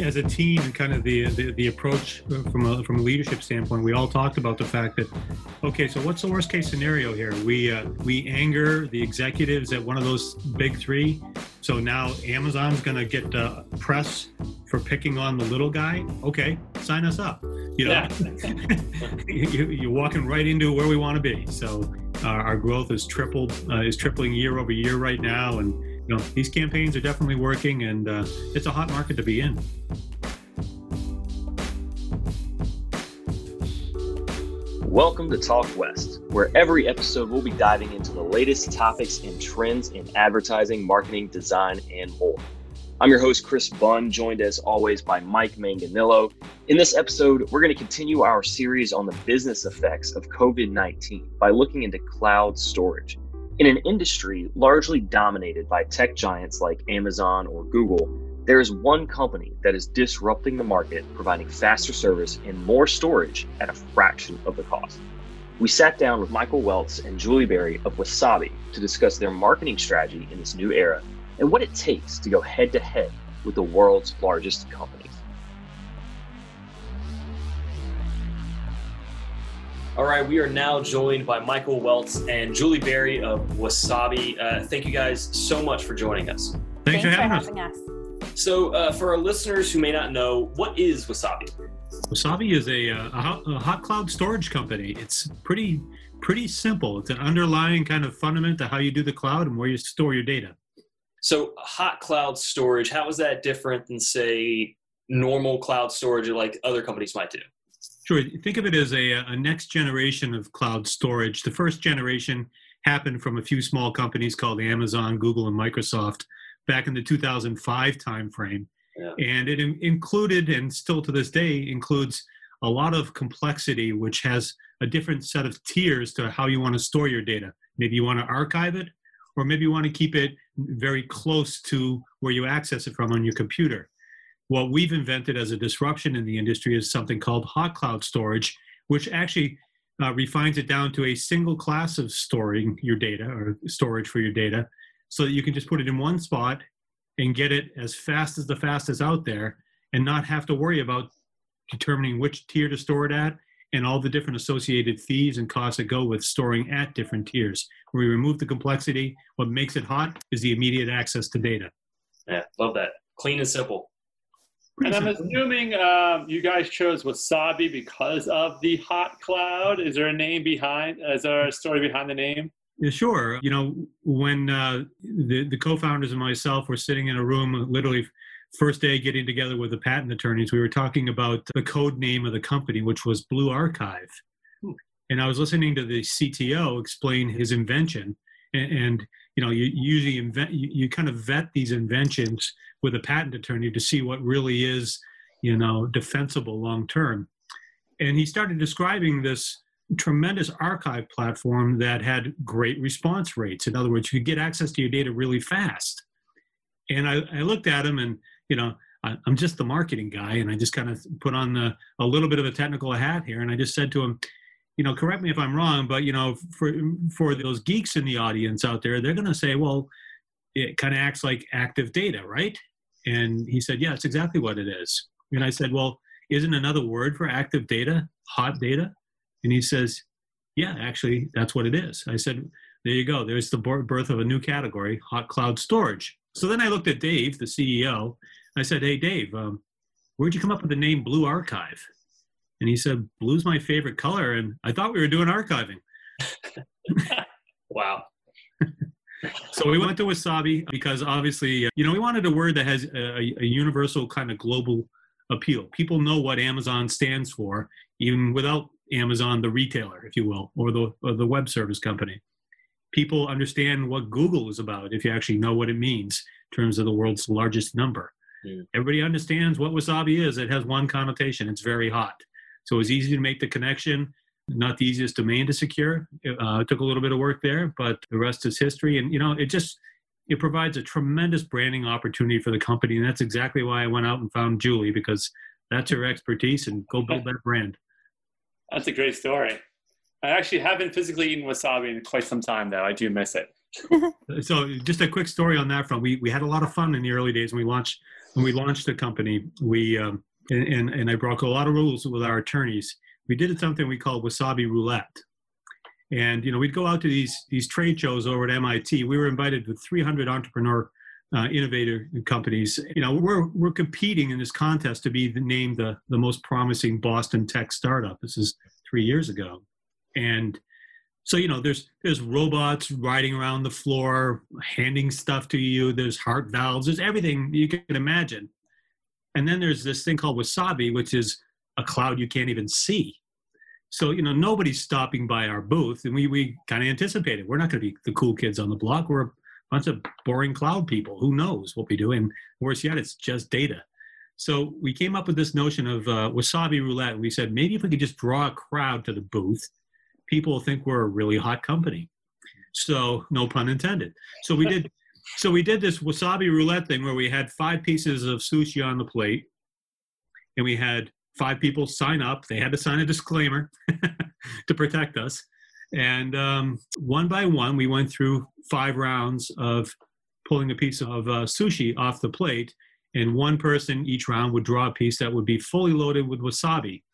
as a team and kind of the, the, the approach from a from a leadership standpoint, we all talked about the fact that okay, so what's the worst case scenario here? We uh, we anger the executives at one of those big three. So now Amazon's going to get uh, press for picking on the little guy. Okay, sign us up. You know, yeah. you, are walking right into where we want to be. So uh, our growth is tripled, uh, is tripling year over year right now, and you know these campaigns are definitely working, and uh, it's a hot market to be in. Welcome to Talk West, where every episode we'll be diving into the latest topics and trends in advertising, marketing, design, and more. I'm your host, Chris Bunn, joined as always by Mike Manganillo. In this episode, we're going to continue our series on the business effects of COVID 19 by looking into cloud storage. In an industry largely dominated by tech giants like Amazon or Google, there is one company that is disrupting the market, providing faster service and more storage at a fraction of the cost. We sat down with Michael Weltz and Julie Berry of Wasabi to discuss their marketing strategy in this new era and what it takes to go head to head with the world's largest companies. All right, we are now joined by Michael Weltz and Julie Berry of Wasabi. Uh, thank you guys so much for joining us. Thanks, Thanks for, having, for having us. So, uh, for our listeners who may not know, what is Wasabi? Wasabi is a, uh, a, hot, a, hot, cloud storage company. It's pretty pretty simple. It's an underlying kind of fundament to how you do the cloud and where you store your data. So, hot cloud storage, how is that different than, say, normal cloud storage like other companies might do? Sure. Think of it as a, a next generation of cloud storage. The first generation happened from a few small companies called Amazon, Google, and Microsoft back in the 2005 timeframe. Yeah. And it in- included, and still to this day, includes a lot of complexity, which has a different set of tiers to how you want to store your data. Maybe you want to archive it, or maybe you want to keep it very close to where you access it from on your computer what we've invented as a disruption in the industry is something called hot cloud storage, which actually uh, refines it down to a single class of storing your data or storage for your data so that you can just put it in one spot and get it as fast as the fastest out there and not have to worry about determining which tier to store it at and all the different associated fees and costs that go with storing at different tiers. We remove the complexity, what makes it hot is the immediate access to data. Yeah, love that. Clean and simple. And I'm assuming um, you guys chose Wasabi because of the hot cloud. Is there a name behind? Is there a story behind the name? Yeah, sure. You know, when uh, the the co-founders and myself were sitting in a room, literally first day getting together with the patent attorneys, we were talking about the code name of the company, which was Blue Archive. Hmm. And I was listening to the CTO explain his invention, and, and you know, you usually invent, you, you kind of vet these inventions with a patent attorney to see what really is, you know, defensible long term. And he started describing this tremendous archive platform that had great response rates. In other words, you could get access to your data really fast. And I, I looked at him and, you know, I, I'm just the marketing guy, and I just kind of put on the, a little bit of a technical hat here. And I just said to him, you know, correct me if I'm wrong, but you know, for for those geeks in the audience out there, they're going to say, well, it kind of acts like active data, right? And he said, yeah, it's exactly what it is. And I said, well, isn't another word for active data hot data? And he says, yeah, actually, that's what it is. I said, there you go. There's the birth of a new category, hot cloud storage. So then I looked at Dave, the CEO. I said, hey, Dave, um, where'd you come up with the name Blue Archive? And he said, Blue's my favorite color. And I thought we were doing archiving. wow. so we went to Wasabi because obviously, uh, you know, we wanted a word that has a, a, universal kind of global appeal. People know what Amazon stands for, even without Amazon, the retailer, if you will, or the, or the web service company. People understand what Google is about if you actually know what it means in terms of the world's largest number. Mm. Everybody understands what Wasabi is. It has one connotation it's very hot. So it was easy to make the connection. Not the easiest domain to secure. Uh, it took a little bit of work there, but the rest is history. And you know, it just it provides a tremendous branding opportunity for the company, and that's exactly why I went out and found Julie because that's her expertise, and go build that brand. That's a great story. I actually haven't physically eaten wasabi in quite some time, though. I do miss it. so, just a quick story on that front. We we had a lot of fun in the early days when we launched when we launched the company, we um, and, and, and I broke a lot of rules with our attorneys. We did something we called wasabi roulette, and you know we'd go out to these these trade shows over at MIT. We were invited with 300 entrepreneur uh, innovator companies. You know we're we're competing in this contest to be the, named the the most promising Boston tech startup. This is three years ago, and so you know there's there's robots riding around the floor handing stuff to you there's heart valves there's everything you can imagine and then there's this thing called wasabi which is a cloud you can't even see. So you know nobody's stopping by our booth and we we kind of anticipated we're not going to be the cool kids on the block. We're a bunch of boring cloud people. Who knows what we do? And worse yet it's just data. So we came up with this notion of uh, wasabi roulette. We said maybe if we could just draw a crowd to the booth people will think we're a really hot company. So no pun intended. So we did so we did this wasabi roulette thing where we had five pieces of sushi on the plate and we had five people sign up. They had to sign a disclaimer to protect us. And um, one by one, we went through five rounds of pulling a piece of uh, sushi off the plate and one person each round would draw a piece that would be fully loaded with wasabi.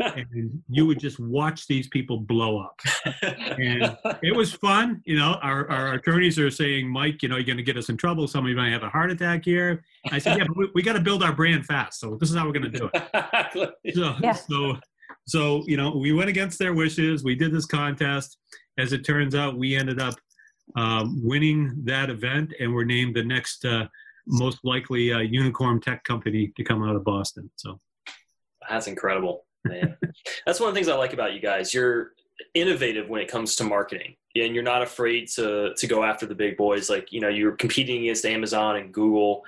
And you would just watch these people blow up. And it was fun you know our, our attorneys are saying mike you know you're going to get us in trouble. Somebody might have a heart attack here. I said yeah but we, we got to build our brand fast so this is how we're going to do it. So, yeah. so so you know we went against their wishes. We did this contest. As it turns out we ended up um, winning that event and we're named the next uh, most likely a unicorn tech company to come out of Boston. So that's incredible, man. that's one of the things I like about you guys. You're innovative when it comes to marketing and you're not afraid to to go after the big boys like you know you're competing against amazon and google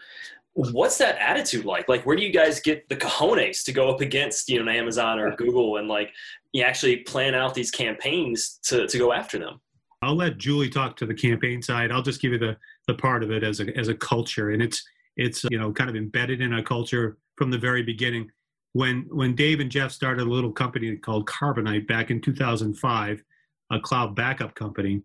what's that attitude like like where do you guys get the cojones to go up against you know amazon or google and like you actually plan out these campaigns to to go after them i'll let julie talk to the campaign side i'll just give you the the part of it as a as a culture, and it's it's you know kind of embedded in our culture from the very beginning. When when Dave and Jeff started a little company called Carbonite back in 2005, a cloud backup company,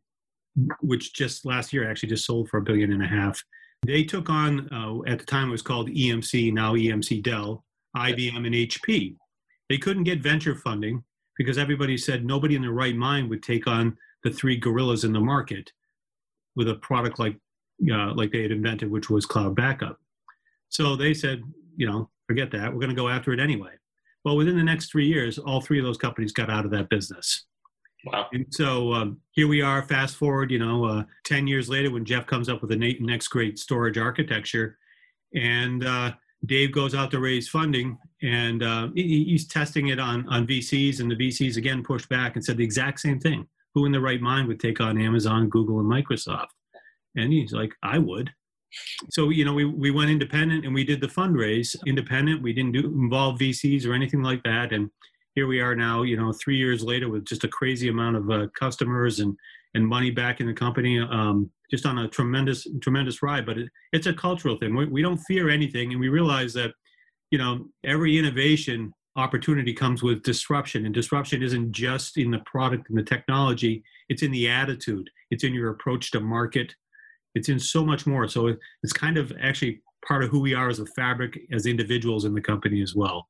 which just last year actually just sold for a billion and a half. They took on uh, at the time it was called EMC, now EMC Dell, IBM, and HP. They couldn't get venture funding because everybody said nobody in their right mind would take on the three gorillas in the market with a product like uh, like they had invented, which was cloud backup. So they said, you know, forget that. We're going to go after it anyway. Well, within the next three years, all three of those companies got out of that business. Wow. And so um, here we are, fast forward, you know, uh, 10 years later when Jeff comes up with the next great storage architecture. And uh, Dave goes out to raise funding and uh, he's testing it on, on VCs. And the VCs again pushed back and said the exact same thing. Who in the right mind would take on Amazon, Google, and Microsoft? And he's like, I would. So, you know, we, we went independent and we did the fundraise independent. We didn't do involve VCs or anything like that. And here we are now, you know, three years later with just a crazy amount of uh, customers and, and money back in the company, um, just on a tremendous, tremendous ride. But it, it's a cultural thing. We, we don't fear anything. And we realize that, you know, every innovation opportunity comes with disruption. And disruption isn't just in the product and the technology, it's in the attitude, it's in your approach to market it's in so much more. So it's kind of actually part of who we are as a fabric as individuals in the company as well.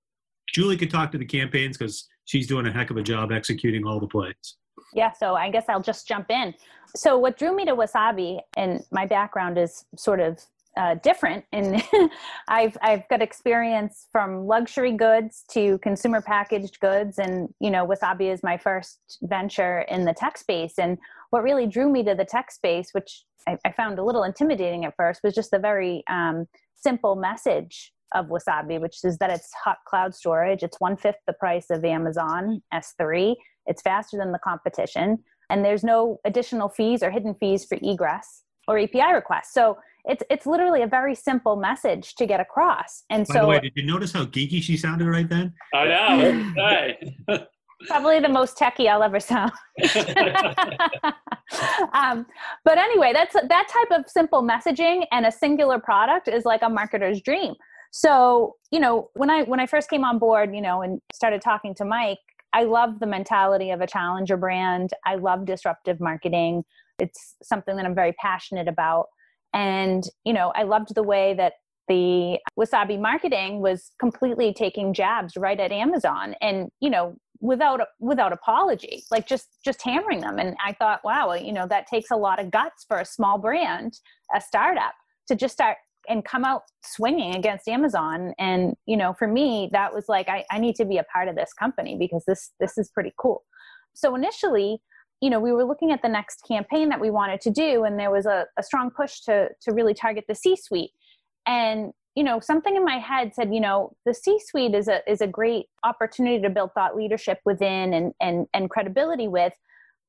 Julie could talk to the campaigns because she's doing a heck of a job executing all the plays. Yeah, so I guess I'll just jump in. So what drew me to Wasabi, and my background is sort of uh, different, and I've I've got experience from luxury goods to consumer packaged goods, and you know Wasabi is my first venture in the tech space. And what really drew me to the tech space, which I, I found a little intimidating at first was just the very um, simple message of Wasabi, which is that it's hot cloud storage. It's one fifth the price of Amazon S3. It's faster than the competition, and there's no additional fees or hidden fees for egress or API requests. So it's it's literally a very simple message to get across. And By so, the way, did you notice how geeky she sounded right then? I know. Probably the most techie I'll ever sound. um, but anyway, that's that type of simple messaging and a singular product is like a marketer's dream. So, you know, when I when I first came on board, you know, and started talking to Mike, I love the mentality of a challenger brand. I love disruptive marketing. It's something that I'm very passionate about. And, you know, I loved the way that the wasabi marketing was completely taking jabs right at amazon and you know without without apology like just just hammering them. And i thought wow you know that takes a lot of guts for a small brand a startup to just start and come out swinging against amazon. And you know for me that was like I, I need to be a part of this company because this this is pretty cool. So initially you know we were looking at the next campaign that we wanted to do and there was a, a strong push to to really target the c suite. And you know something in my head said you know the c suite is a is a great opportunity to build thought leadership within and and and credibility with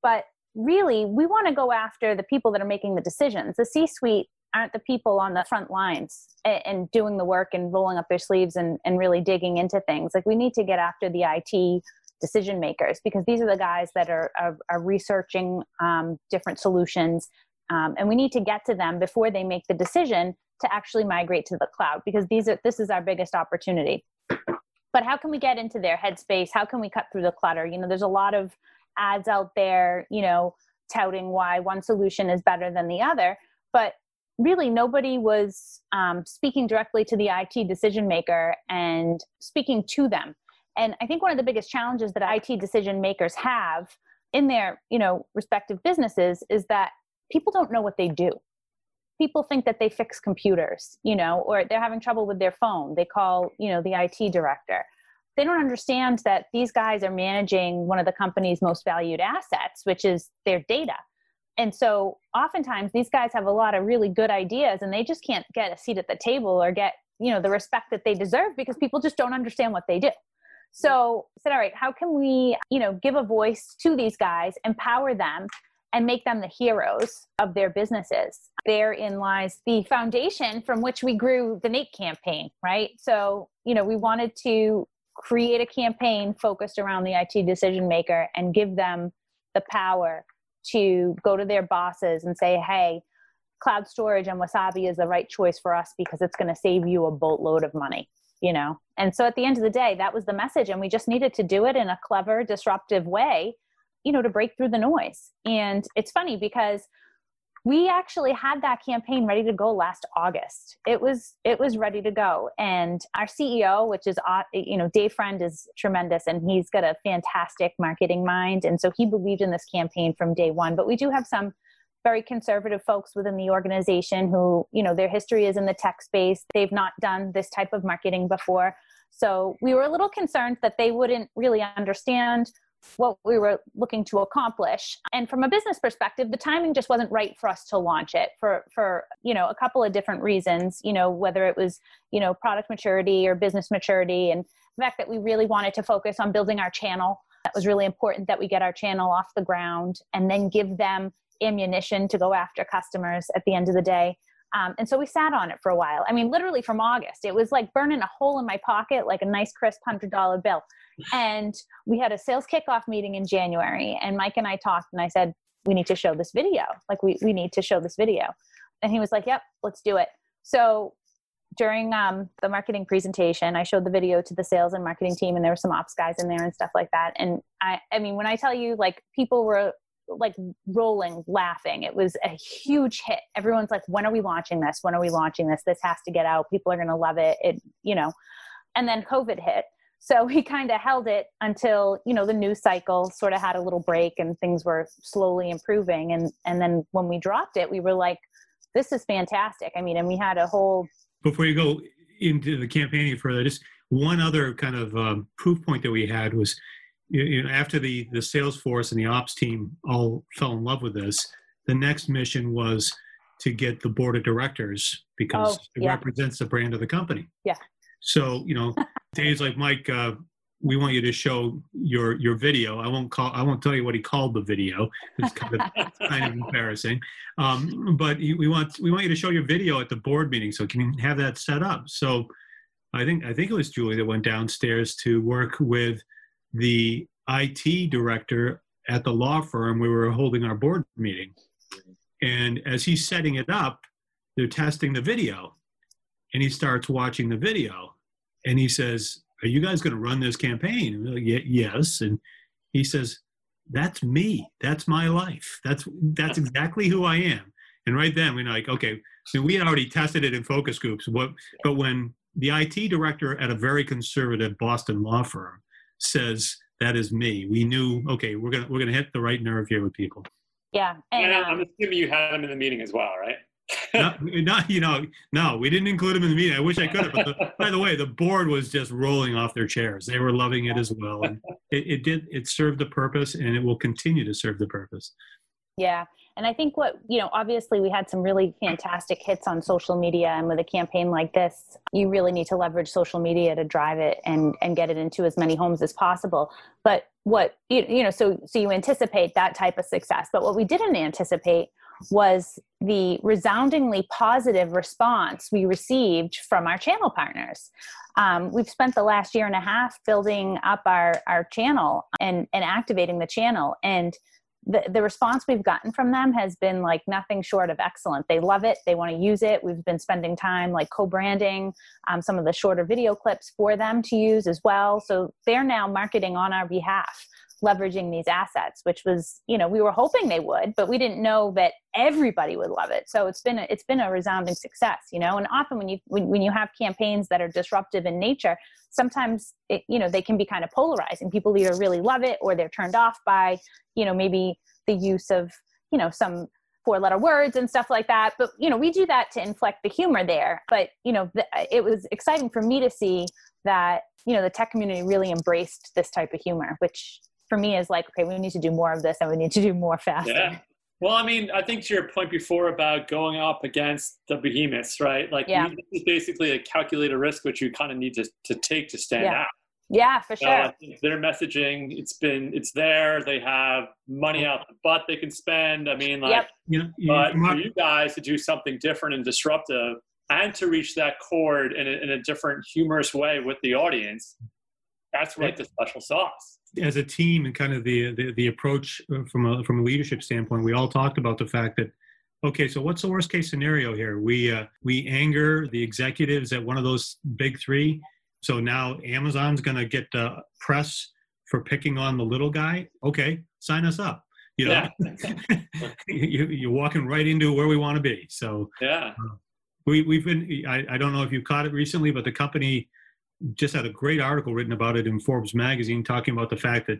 but really we want to go after the people that are making the decisions. The c suite aren't the people on the front lines and, and, doing the work and rolling up their sleeves and, and really digging into things. Like we need to get after the it decision makers because these are the guys that are, are, are researching um, different solutions um, and we need to get to them before they make the decision to actually migrate to the cloud because these are this is our biggest opportunity. But how can we get into their headspace? How can we cut through the clutter? You know there's a lot of ads out there you know touting why one solution is better than the other but really nobody was um, speaking directly to the it decision maker and speaking to them and i think one of the biggest challenges that it decision makers have in their you know respective businesses is that people don't know what they do people think that they fix computers, you know, or they're having trouble with their phone. They call, you know, the IT director. They don't understand that these guys are managing one of the company's most valued assets, which is their data. And so oftentimes these guys have a lot of really good ideas and they just can't get a seat at the table or get, you know, the respect that they deserve because people just don't understand what they do. So said, all right, how can we, you know, give a voice to these guys, empower them, and make them the heroes of their businesses. Therein lies the foundation from which we grew the Nate campaign, right? So, you know, we wanted to create a campaign focused around the IT decision maker and give them the power to go to their bosses and say, hey, cloud storage and wasabi is the right choice for us because it's going to save you a boatload of money you know? And so at the end of the day that was the message and we just needed to do it in a clever disruptive way you know to break through the noise. And it's funny because we actually had that campaign ready to go last august. It was it was ready to go. And our ceo which is uh, you know dave friend is tremendous and he's got a fantastic marketing mind. And so he believed in this campaign from day one. But we do have some very conservative folks within the organization who you know their history is in the tech space. They've not done this type of marketing before. So we were a little concerned that they wouldn't really understand what we were looking to accomplish. And from a business perspective the timing just wasn't right for us to launch it for for you know a couple of different reasons you know whether it was you know product maturity or business maturity and the fact that we really wanted to focus on building our channel. That was really important that we get our channel off the ground and then give them ammunition to go after customers at the end of the day um, and so we sat on it for a while. I mean, literally from August, it was like burning a hole in my pocket, like a nice crisp hundred dollar bill. And we had a sales kickoff meeting in January, and Mike and I talked, and I said, "We need to show this video. Like, we we need to show this video." And he was like, "Yep, let's do it." So during um, the marketing presentation, I showed the video to the sales and marketing team, and there were some ops guys in there and stuff like that. And I, I mean, when I tell you, like, people were like rolling laughing. It was a huge hit. Everyone's like when are we launching this? When are we launching this? This has to get out. People are going to love it. It you know. And then covid hit. So we kind of held it until you know the news cycle sort of had a little break and things were slowly improving. And and then when we dropped it we were like this is fantastic. I mean and we had a whole before you go into the campaigning further just one other kind of um, proof point that we had was you know, after the the sales force and the ops team all fell in love with this, the next mission was to get the board of directors because oh, it represents the brand of the company. Yeah. So you know, days like Mike, uh, we want you to show your your video. I won't call. I won't tell you what he called the video. It's kind of kind of embarrassing. Um, but we want we want you to show your video at the board meeting so can you have that set up. So I think I think it was Julie that went downstairs to work with the IT director at the law firm we were holding our board meeting. And as he's setting it up, they're testing the video. And he starts watching the video. And he says, Are you guys going to run this campaign? And we're like, Yes. And he says, That's me. That's my life. That's that's exactly who I am. And right then we're like, okay, so we had already tested it in focus groups. What, but when the IT director at a very conservative Boston law firm says that is me, we knew, okay, we're gonna we're gonna hit the right nerve here with people. Yeah, and, And um, I'm assuming you had him in the meeting as well, right? not, not, you know, no, we didn't include him in the meeting. I wish I could have. But the, by the way, the board was just rolling off their chairs. They were loving it as well, and it, it did. It served the purpose, and it will continue to serve the purpose. Yeah. And I think what, you know, obviously we had some really fantastic hits on social media and with a campaign like this, you really need to leverage social media to drive it and and get it into as many homes as possible. But what you, you know, so so you anticipate that type of success. But what we didn't anticipate was the resoundingly positive response we received from our channel partners. Um, we've spent the last year and a half building up our, our channel and, and activating the channel. And the, the response we've gotten from them has been like nothing short of excellent. They love it. They want to use it. We've been spending time like co-branding um, some of the shorter video clips for them to use as well. So they're now marketing on our behalf, leveraging these assets, which was, you know, we were hoping they would, but we didn't know that everybody would love it. So it's been a, it's been a resounding success, you know. And often when you when, when you have campaigns that are disruptive in nature, sometimes it, you know they can be kind of polarizing. People either really love it or they're turned off by, you know, maybe the use of you know some four letter words and stuff like that but you know we do that to inflect the humor there but you know it was exciting for me to see that you know the tech community really embraced this type of humor which for me is like okay we need to do more of this and we need to do more faster Yeah. Well, I mean, I think to your point before about going up against the behemoths, right? Like, Yeah. you- this is basically a calculated risk which you kind of need to, to take to stand Yeah. out. yeah for sure I think their messaging, it's been, it's there. They have money out the butt they can spend. I mean, like, Yep. You know, but for you guys to do something different and disruptive and to reach that chord in a, in a different humorous way with the audience, that's like the special sauce. As a team and kind of the, the the approach from a from a leadership standpoint, we all talked about the fact that okay, so what's the worst case scenario here? We uh, we anger the executives at one of those big three, so now Amazon's going to get uh, press for picking on the little guy. Okay, sign us up. You know, you, you're walking right into where we want to be. So Yeah. we, we've been, I, I don't know if you caught it recently, but the company just had a great article written about it in Forbes magazine talking about the fact that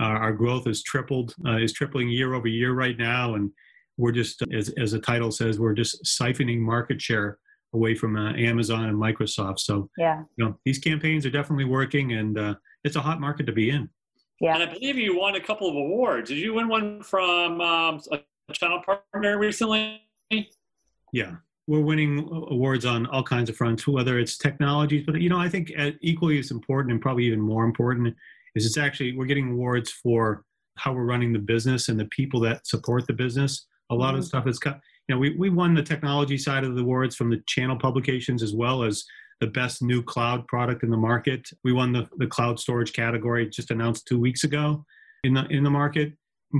uh, our growth is tripled, uh, is tripling year over year right now. And we're just, as, as the title says, we're just siphoning market share away from uh, Amazon and Microsoft. So, yeah you know, these campaigns are definitely working and uh, it's a hot market to be in. Yeah. And I believe you won a couple of awards. Did you win one from um, a channel partner recently? Yeah, we're winning awards on all kinds of fronts, whether it's technologies, but you know, I think uh, equally as important and probably even more important is it's actually we're getting awards for how we're running the business and the people that support the business. A lot of Mhm. stuff is, cut- you know, we we won the technology side of the awards from the channel publications as well as the best new cloud product in the market. We won the, the cloud storage category just announced two weeks ago in the in the market,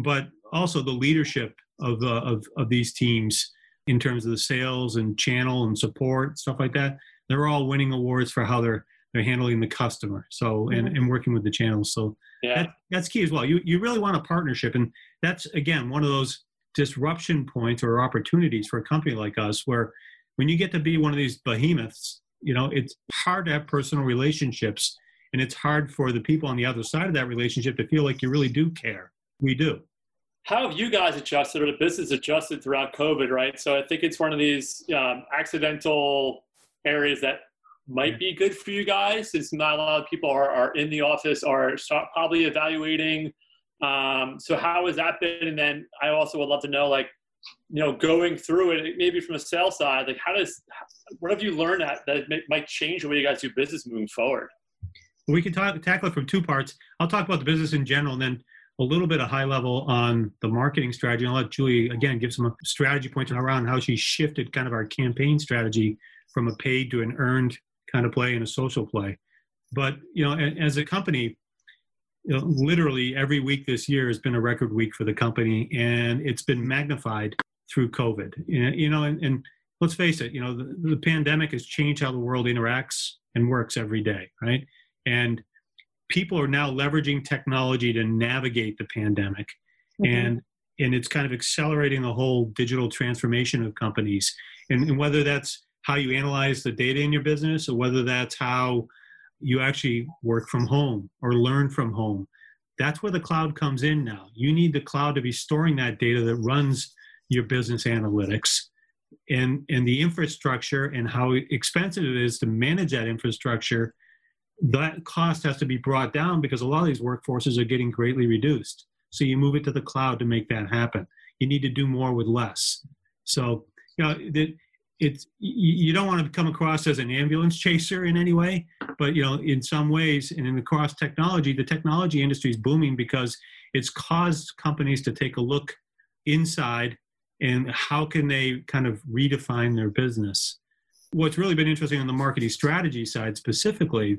but also the leadership of the of, of these teams in terms of the sales and channel and support stuff like that. They're all winning awards for how they're they're handling the customer. So and, mm-hmm. and working with the channels. So Yeah. that, that's key as well. You you really want a partnership, and that's again one of those disruption points or opportunities for a company like us, where when you get to be one of these behemoths, you know it's hard to have personal relationships, and it's hard for the people on the other side of that relationship to feel like you really do care. We do. How have you guys adjusted or the business adjusted throughout COVID, right? So I think it's one of these um, accidental areas that might be good for you guys since not a lot of people are, are in the office are start probably evaluating. Um, so how has that been? And then I also would love to know, like, you know, going through it, maybe from a sales side, like how does, what have you learned that, that might change the way you guys do business moving forward? We can talk, tackle it from two parts. I'll talk about the business in general, and then a little bit of high level on the marketing strategy. And I'll let Julie again give some strategy points around how she shifted kind of our campaign strategy from a paid to an earned kind of play and a social play. But you know, as a company, you know, literally every week this year has been a record week for the company, and it's been magnified through COVID. You know- and, and let's face it, you know, the, the pandemic has changed how the world interacts and works every day, right? And people are now leveraging technology to navigate the pandemic. Mhm. And and it's kind of accelerating the whole digital transformation of companies. And, and whether that's how you analyze the data in your business, or whether that's how you actually work from home or learn from home, that's where the cloud comes in now. You need the cloud to be storing that data that runs your business analytics and and the infrastructure and how expensive it is to manage that infrastructure that cost has to be brought down because a lot of these workforces are getting greatly reduced. So you move it to the cloud to make that happen. You need to do more with less. So you know that it's you don't want to come across as an ambulance chaser in any way but you know in some ways and in the across technology the technology industry is booming because it's caused companies to take a look inside and how can they kind of redefine their business. What's really been interesting on the marketing strategy side specifically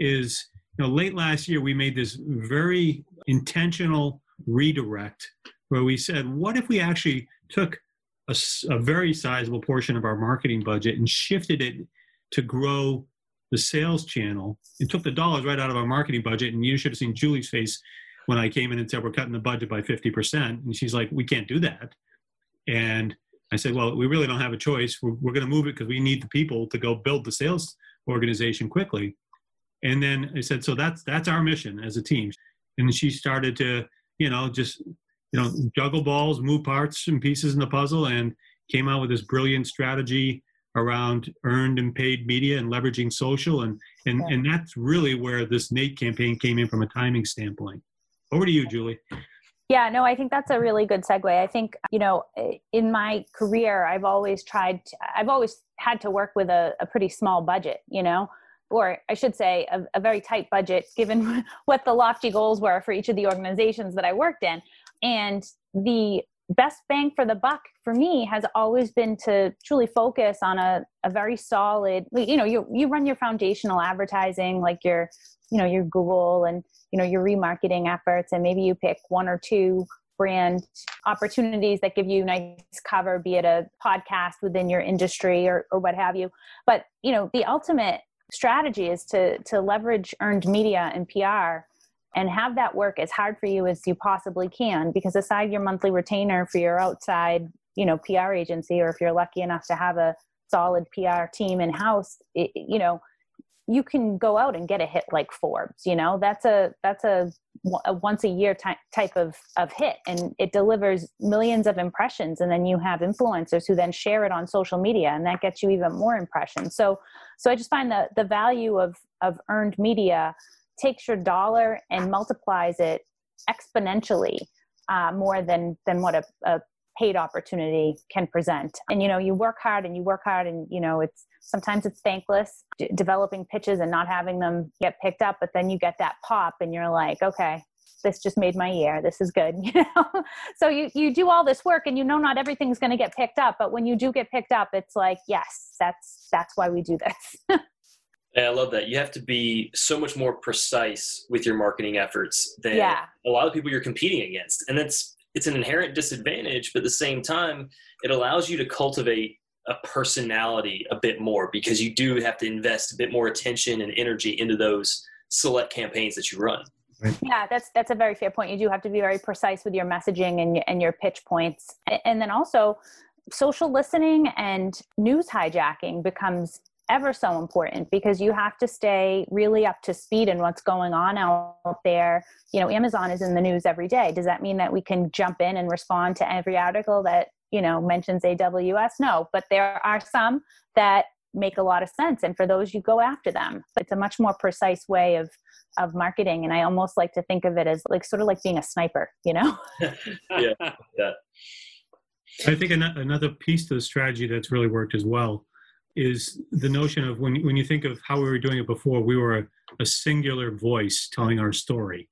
is you know late last year we made this very intentional redirect where we said what if we actually took a, a very sizable portion of our marketing budget and shifted it to grow the sales channel and took the dollars right out of our marketing budget and you should have seen julie's face when i came in and said we're cutting the budget by 50% and she's like we can't do that and I said, well, we really don't have a choice. We're, we're going to move it because we need the people to go build the sales organization quickly. And then I said, so that's that's our mission as a team. And she started to, you know, just you know, juggle balls, move parts and pieces in the puzzle, and came out with this brilliant strategy around earned and paid media and leveraging social. And and and that's really where this Nate campaign came in from a timing standpoint. Over to you, Julie. Yeah, no, I think that's a really good segue. I think, you know, in my career, I've always tried, to, I've always had to work with a, a, pretty small budget, you know, or I should say a, a very tight budget given what the lofty goals were for each of the organizations that I worked in. And the best bang for the buck for me has always been to truly focus on a, a very solid, you know, you, you run your foundational advertising, like your, you know, your Google and you know your remarketing efforts and maybe you pick one or two brand opportunities that give you nice cover be it a podcast within your industry or, or what have you but you know the ultimate strategy is to to leverage earned media and pr and have that work as hard for you as you possibly can because aside your monthly retainer for your outside you know pr agency or if you're lucky enough to have a solid pr team in house you know you can go out and get a hit like Forbes. You know, that's a that's a, a once a year ty- type of of hit, and it delivers millions of impressions. And then you have influencers who then share it on social media, and that gets you even more impressions. So, so I just find that the value of of earned media takes your dollar and multiplies it exponentially uh, more than than what a, a paid opportunity can present and you know you work hard and you work hard and you know it's sometimes it's thankless d- developing pitches and not having them get picked up but then you get that pop and you're like okay this just made my year this is good you know so you you do all this work and you know not everything's going to get picked up but when you do get picked up it's like yes that's that's why we do this I love that. You have to be so much more precise with your marketing efforts than yeah. a lot of people you're competing against. And that's it's an inherent disadvantage, but at the same time, it allows you to cultivate a personality a bit more because you do have to invest a bit more attention and energy into those select campaigns that you run. Yeah, that's that's a very fair point. You do have to be very precise with your messaging and and your pitch points, and then also social listening and news hijacking becomes ever so important because you have to stay really up to speed in what's going on out there. You know, Amazon is in the news every day. Does that mean that we can jump in and respond to every article that, you know, mentions AWS? No, but there are some that make a lot of sense and for those you go after them. It's a much more precise way of of marketing and I almost like to think of it as like sort of like being a sniper, you know? yeah. yeah. I think another piece to the strategy that's really worked as well is the notion of when, when you think of how we were doing it before, we were a, a singular voice telling our story.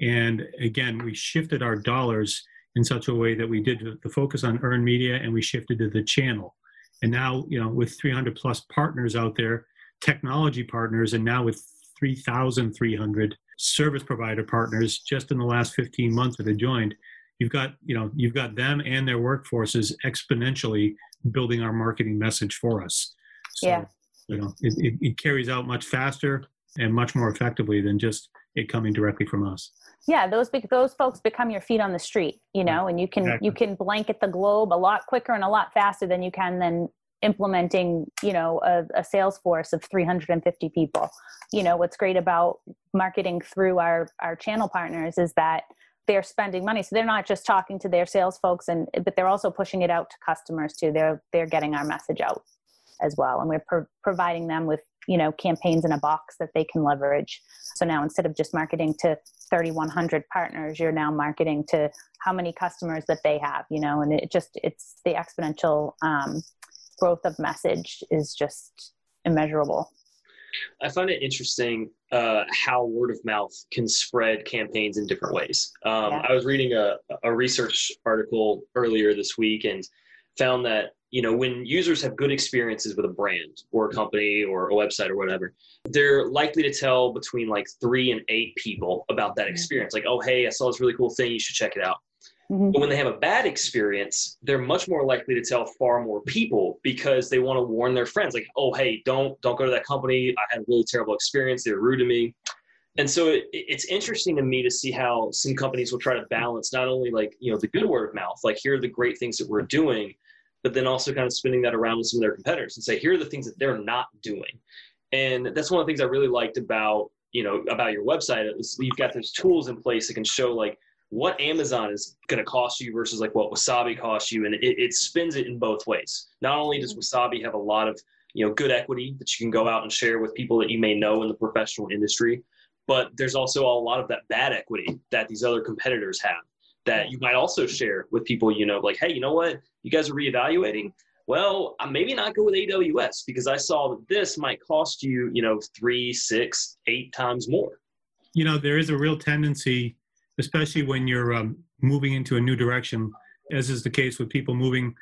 And again, we shifted our dollars in such a way that we did the focus on earned media and we shifted to the channel. And now, you know, with 300 plus partners out there, technology partners, and now with 3,300 service provider partners just in the last 15 months that have joined, you've got, you know, you've got them and their workforces exponentially building our marketing message for us. So, yeah. You know, it, it, it carries out much faster and much more effectively than just it coming directly from us. Yeah, those those folks become your feet on the street, you know, and you can exactly. you can blanket the globe a lot quicker and a lot faster than you can then implementing you know a, a, sales force of 350 people you know what's great about marketing through our our channel partners is that they're spending money. So they're not just talking to their sales folks and but they're also pushing it out to customers too. They're they're getting our message out as well. And we're pro- providing them with you know campaigns in a box that they can leverage. So now instead of just marketing to 3100 partners you're now marketing to how many customers that they have you know and it just it's the exponential um, growth of message is just immeasurable. I find it interesting uh, how word of mouth can spread campaigns in different ways. Um, yeah. I was reading a, a research article earlier this week and found that you know when users have good experiences with a brand or a company or a website or whatever they're likely to tell between like three and eight people about that experience like oh hey i saw this really cool thing you should check it out Mm-hmm. But when they have a bad experience, they're much more likely to tell far more people because they want to warn their friends, like, "Oh, hey, don't don't go to that company. I had a really terrible experience. They're rude to me." And so it, it's interesting to me to see how some companies will try to balance not only like you know the good word of mouth, like here are the great things that we're doing, but then also kind of spinning that around with some of their competitors and say here are the things that they're not doing. And that's one of the things I really liked about you know about your website is you've got those tools in place that can show like what Amazon is going to cost you versus like what Wasabi costs you, and it, it spins it in both ways. Not only does mm-hmm. Wasabi have a lot of you know good equity that you can go out and share with people that you may know in the professional industry, but there's also a lot of that bad equity that these other competitors have that you might also share with people you know like hey you know what? You guys are reevaluating. Well maybe not go with aws because i saw that this might cost you you know three six eight times more. You know there is a real tendency especially when you're um, moving into a new direction, as is the case with people moving,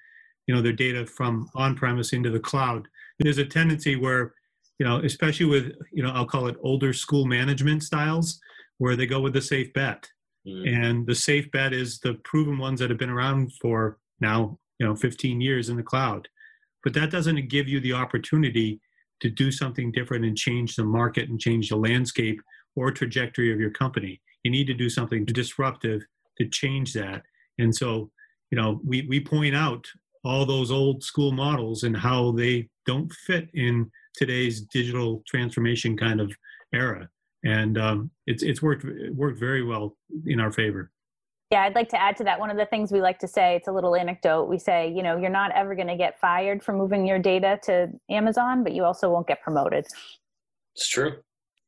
you know, their data from on-premise into the cloud. There's a tendency where, you know, especially with, you know, I'll call it older school management styles, where they go with the safe bet. Mm-hmm. And the safe bet is the proven ones that have been around for now, you know, 15 years in the cloud. But that doesn't give you the opportunity to do something different and change the market and change the landscape or trajectory of your company you need to do something disruptive to change that. And so, you know, we, we point out all those old school models and how they don't fit in today's digital transformation kind of era. And um, it's, it's worked, it worked very well in our favor. Yeah, I'd like to add to that. One of the things we like to say, it's a little anecdote. We say, you know, you're not ever going to get fired for moving your data to Amazon, but you also won't get promoted. It's true.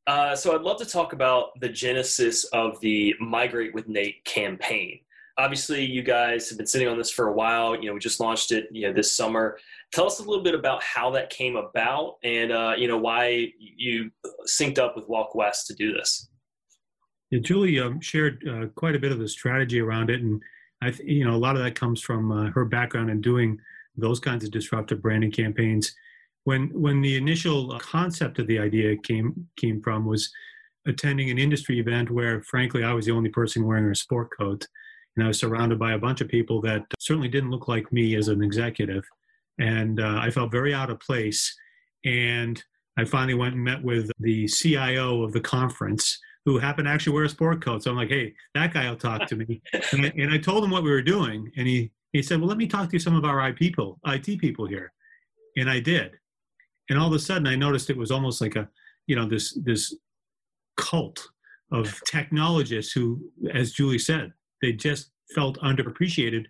Uh, so I'd love to talk about the genesis of the Migrate with Nate campaign. Obviously, you guys have been sitting on this for a while. You know, we just launched it, you know, this summer. Tell us a little bit about how that came about, and uh, you know why you synced up with Walk West to do this. Yeah, Julie um, shared uh, quite a bit of the strategy around it, and I, th- you know, a lot of that comes from uh, her background in doing those kinds of disruptive branding campaigns when when the initial concept of the idea came came from was attending an industry event where frankly I was the only person wearing a sport coat. And I was surrounded by a bunch of people that certainly didn't look like me as an executive. And uh, I felt very out of place. And I finally went and met with the CIO of the conference who happened to actually wear a sport coat. So I'm like hey that guy will talk to me. And, I, and I told him what we were doing. And he he said well let me talk to some of our IT people IT people here. And I did and all of a sudden i noticed it was almost like a you know this this cult of technologists who as julie said they just felt underappreciated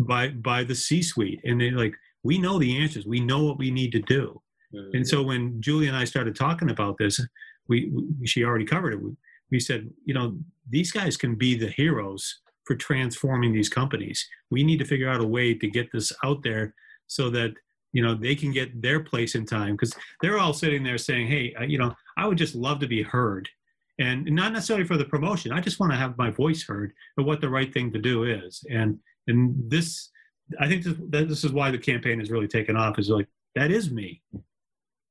by by the c suite and they like we know the answers. We know what we need to do. Mm-hmm. and so when julie and i started talking about this we, we she already covered it. We, we said you know these guys can be the heroes for transforming these companies. We need to figure out a way to get this out there so that you know they can get their place in time because they're all sitting there saying hey you know i would just love to be heard. And not necessarily for the promotion i just want to have my voice heard but what the right thing to do is. And and this i think this, this is why the campaign has really taken off is like that is me.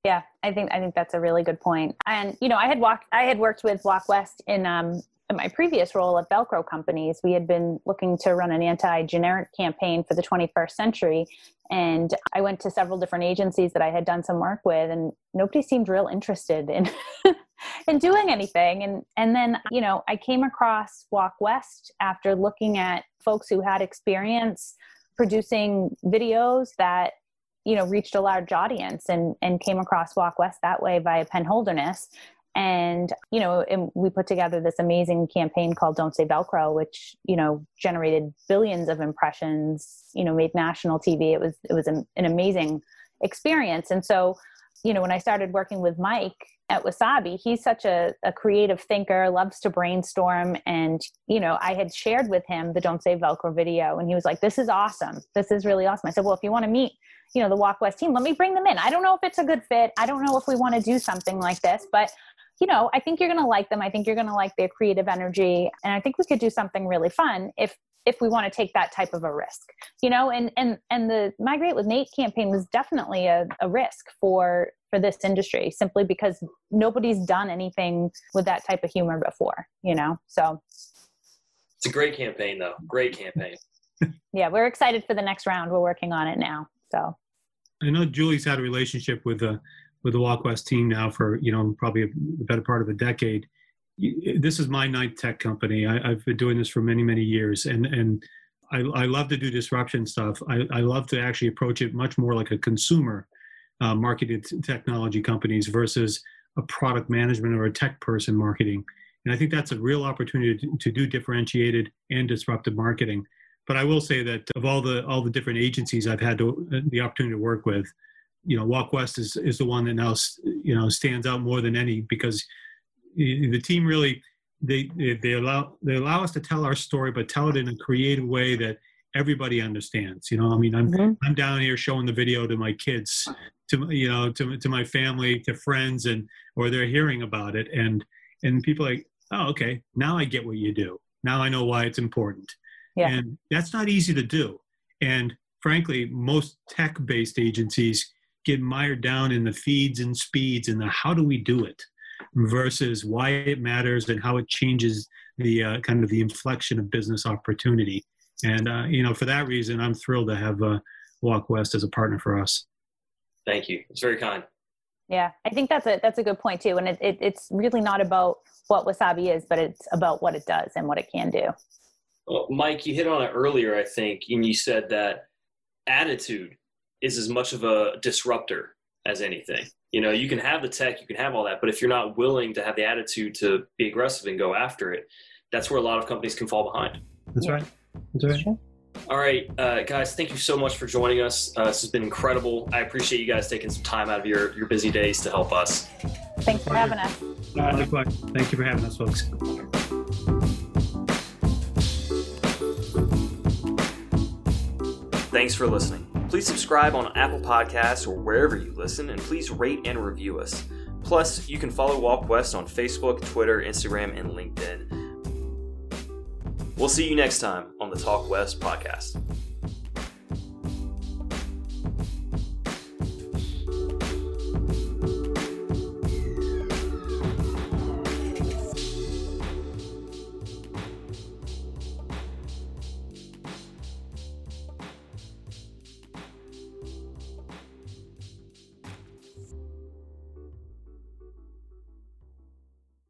Yeah i think i think that's a really good point. And you know i had walked i had worked with walk west in um in my previous role at Velcro companies, we had been looking to run an anti generic campaign for the 21st century. And I went to several different agencies that I had done some work with, and nobody seemed real interested in and doing anything. And and then you know I came across Walk West after looking at folks who had experience producing videos that you know reached a large audience and and came across Walk West that way via Penn Holderness and you know and we put together this amazing campaign called don't say velcro which you know generated billions of impressions you know made national tv it was it was an, an amazing experience. And so you know when i started working with mike at wasabi he's such a, a creative thinker loves to brainstorm. And you know i had shared with him the don't say velcro video and he was like this is awesome. This is really awesome. I said well if you want to meet you know the walk west team let me bring them in. I don't know if it's a good fit. I don't know if we want to do something like this but you know, I think you're going to like them. I think you're going to like their creative energy. And I think we could do something really fun if if we want to take that type of a risk you know? And and and the migrate with nate campaign was definitely a, a risk for for this industry simply because nobody's done anything with that type of humor before you know? So. It's a great campaign though. Great campaign. Yeah we're excited for the next round. We're working on it now so. I know julie's had a relationship with the with the Walk West team now for you know probably the better part of a decade. This is my ninth tech company. I, have been doing this for many many years, and and I, I love to do disruption stuff. I, I, love to actually approach it much more like a consumer uh, marketed technology companies versus a product management or a tech person marketing. And I think that's a real opportunity to, to do differentiated and disruptive marketing. But I will say that of all the all the different agencies I've had to, uh, the opportunity to work with, you know, Walk West is is the one that now you know stands out more than any because the team really they they allow they allow us to tell our story, but tell it in a creative way that everybody understands. You know, I mean, I'm mm-hmm. I'm down here showing the video to my kids, to you know, to to my family, to friends, and or they're hearing about it, and and people like, oh, okay, now I get what you do. Now I know why it's important. Yeah. And that's not easy to do. And frankly, most tech-based agencies get mired down in the feeds and speeds and the how do we do it versus why it matters and how it changes the uh, kind of the inflection of business opportunity. And uh, you know, for that reason, I'm thrilled to have uh, Walk West as a partner for us. Thank you. It's very kind. Yeah, I think that's a that's a good point too. And it, it, it's really not about what Wasabi is, but it's about what it does and what it can do. Well, Mike, you hit on it earlier, I think, and you said that attitude is as much of a disruptor as anything. You know, you can have the tech, you can have all that, but if you're not willing to have the attitude to be aggressive and go after it, that's where a lot of companies can fall behind. That's right. That's right. All right, uh, guys, thank you so much for joining us. Uh, this has been incredible. I appreciate you guys taking some time out of your, your busy days to help us. Thanks for having us. Thank you for having us, folks. Thanks for listening. Please subscribe on Apple Podcasts or wherever you listen, and please rate and review us. Plus, you can follow Walk West on Facebook, Twitter, Instagram, and LinkedIn. We'll see you next time on the Talk West podcast.